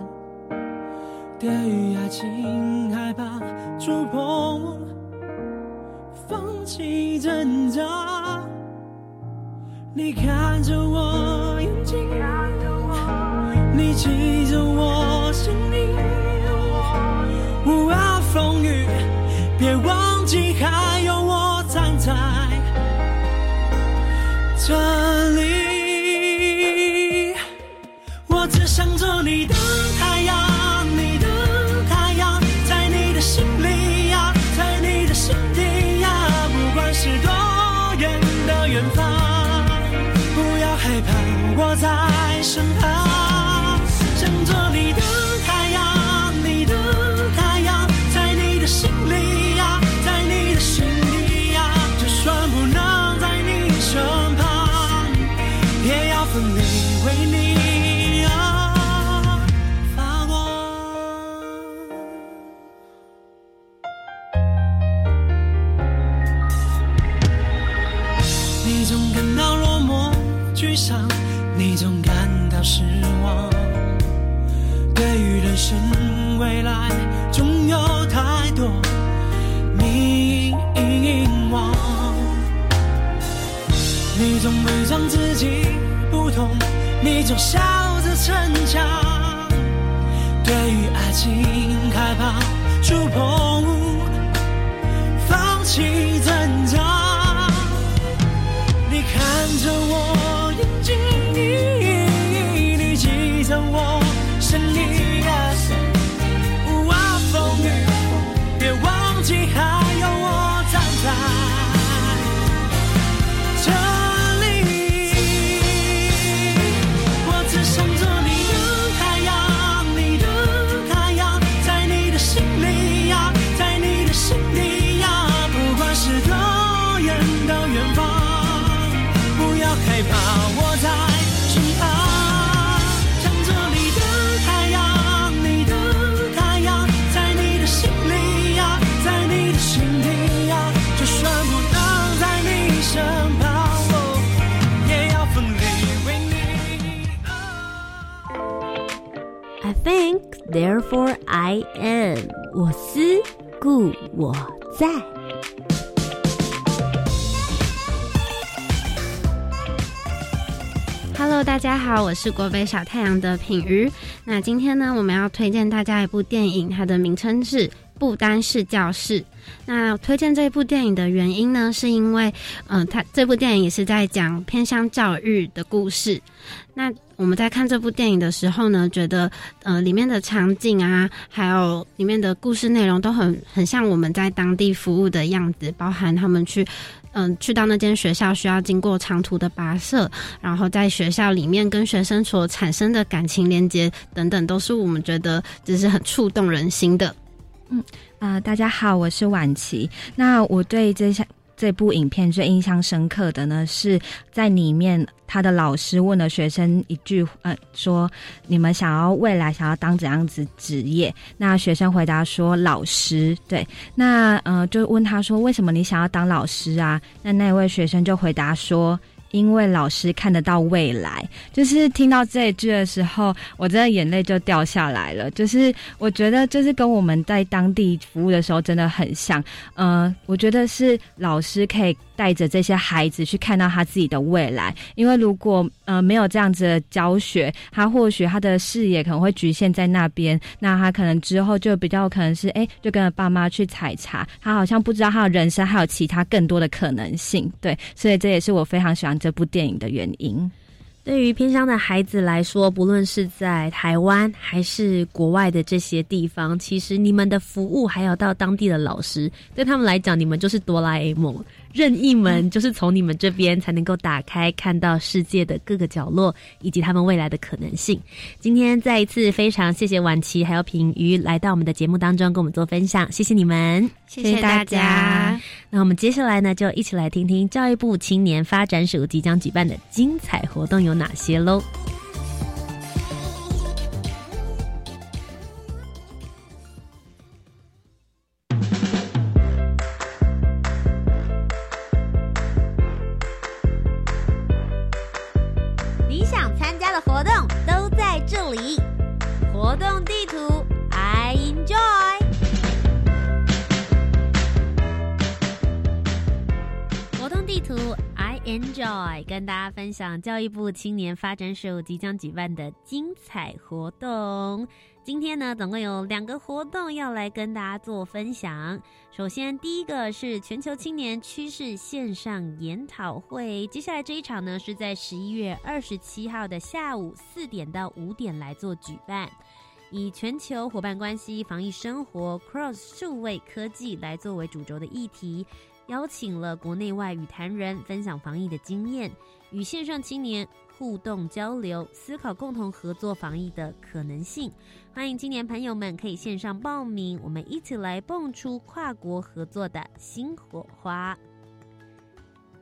S10: 对于爱情害怕触碰，放弃挣扎。你看着我眼睛，你记着我心。风雨，别忘记还有我站在这里。我只想做你的想做你的。你总笑着逞强，对于爱情害怕触碰，
S1: Think, therefore I am。我思故我在。
S3: Hello，大家好，我是国北小太阳的品瑜。那今天呢，我们要推荐大家一部电影，它的名称是《不丹式教室》。那推荐这部电影的原因呢，是因为，嗯、它这部电影也是在讲偏乡教育的故事。那我们在看这部电影的时候呢，觉得，呃，里面的场景啊，还有里面的故事内容都很很像我们在当地服务的样子，包含他们去。嗯，去到那间学校需要经过长途的跋涉，然后在学校里面跟学生所产生的感情连接等等，都是我们觉得就是很触动人心的。
S2: 嗯啊、大家好，我是婉琪。那我对这项这部影片最印象深刻的呢，是在里面他的老师问了学生一句，呃，说你们想要未来想要当怎样子职业？那学生回答说老师。对，那呃就问他说为什么你想要当老师啊？那那位学生就回答说。因为老师看得到未来，就是听到这一句的时候，我真的眼泪就掉下来了。就是我觉得，就是跟我们在当地服务的时候真的很像。嗯，我觉得是老师可以带着这些孩子去看到他自己的未来，因为如果呃没有这样子的教学，他或许他的视野可能会局限在那边，那他可能之后就比较可能是哎，就跟着爸妈去采茶，他好像不知道他的人生还有其他更多的可能性。对，所以这也是我非常喜欢这部电影的原因。
S1: 对于偏乡的孩子来说，不论是在台湾还是国外的这些地方，其实你们的服务还有到当地的老师，对他们来讲，你们就是哆啦 A 梦，任意门就是从你们这边才能够打开，看到世界的各个角落以及他们未来的可能性。今天再一次非常谢谢婉琪还有品瑜来到我们的节目当中跟我们做分享，谢谢你们，
S3: 谢谢大家。
S1: 那我们接下来呢，就一起来听听教育部青年发展署即将举办的精彩活动有哪些喽。活动地图 I enjoy。活动地图 I enjoy，跟大家分享教育部青年发展署即将举办的精彩活动。今天呢，总共有两个活动要来跟大家做分享。首先，第一个是全球青年趋势线上研讨会，接下来这一场呢是在十一月二十七号的下午四点到五点来做举办。以全球伙伴关系、防疫生活、Cross 数位科技来作为主轴的议题，邀请了国内外语坛人分享防疫的经验，与线上青年互动交流，思考共同合作防疫的可能性。欢迎青年朋友们可以线上报名，我们一起来蹦出跨国合作的新火花。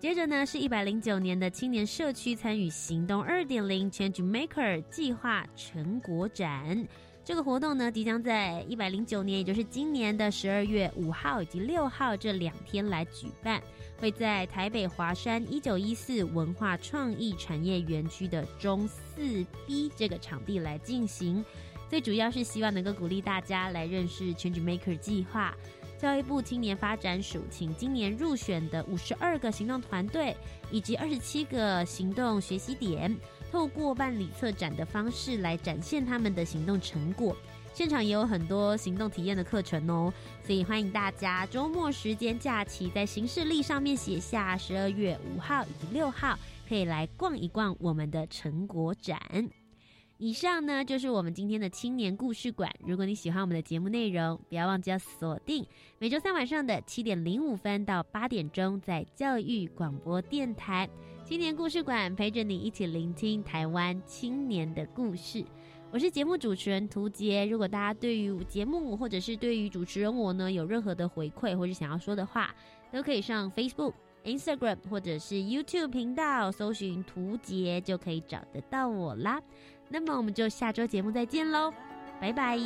S1: 接着呢，是一百零九年的青年社区参与行动二点零 Change Maker 计划成果展。这个活动呢，即将在一百零九年，也就是今年的十二月五号以及六号这两天来举办，会在台北华山一九一四文化创意产业园区的中四 B 这个场地来进行。最主要是希望能够鼓励大家来认识 Change Maker 计划。教育部青年发展署请今年入选的五十二个行动团队以及二十七个行动学习点，透过办理策展的方式来展现他们的行动成果。现场也有很多行动体验的课程哦，所以欢迎大家周末时间假期在行事历上面写下十二月五号以及六号，可以来逛一逛我们的成果展。以上呢就是我们今天的青年故事馆。如果你喜欢我们的节目内容，不要忘记要锁定每周三晚上的七点零五分到八点钟，在教育广播电台青年故事馆陪着你一起聆听台湾青年的故事。我是节目主持人涂杰。如果大家对于节目或者是对于主持人我呢有任何的回馈或者想要说的话，都可以上 Facebook、Instagram 或者是 YouTube 频道，搜寻“涂杰”就可以找得到我啦。那么我们就下周节目再见喽，拜拜。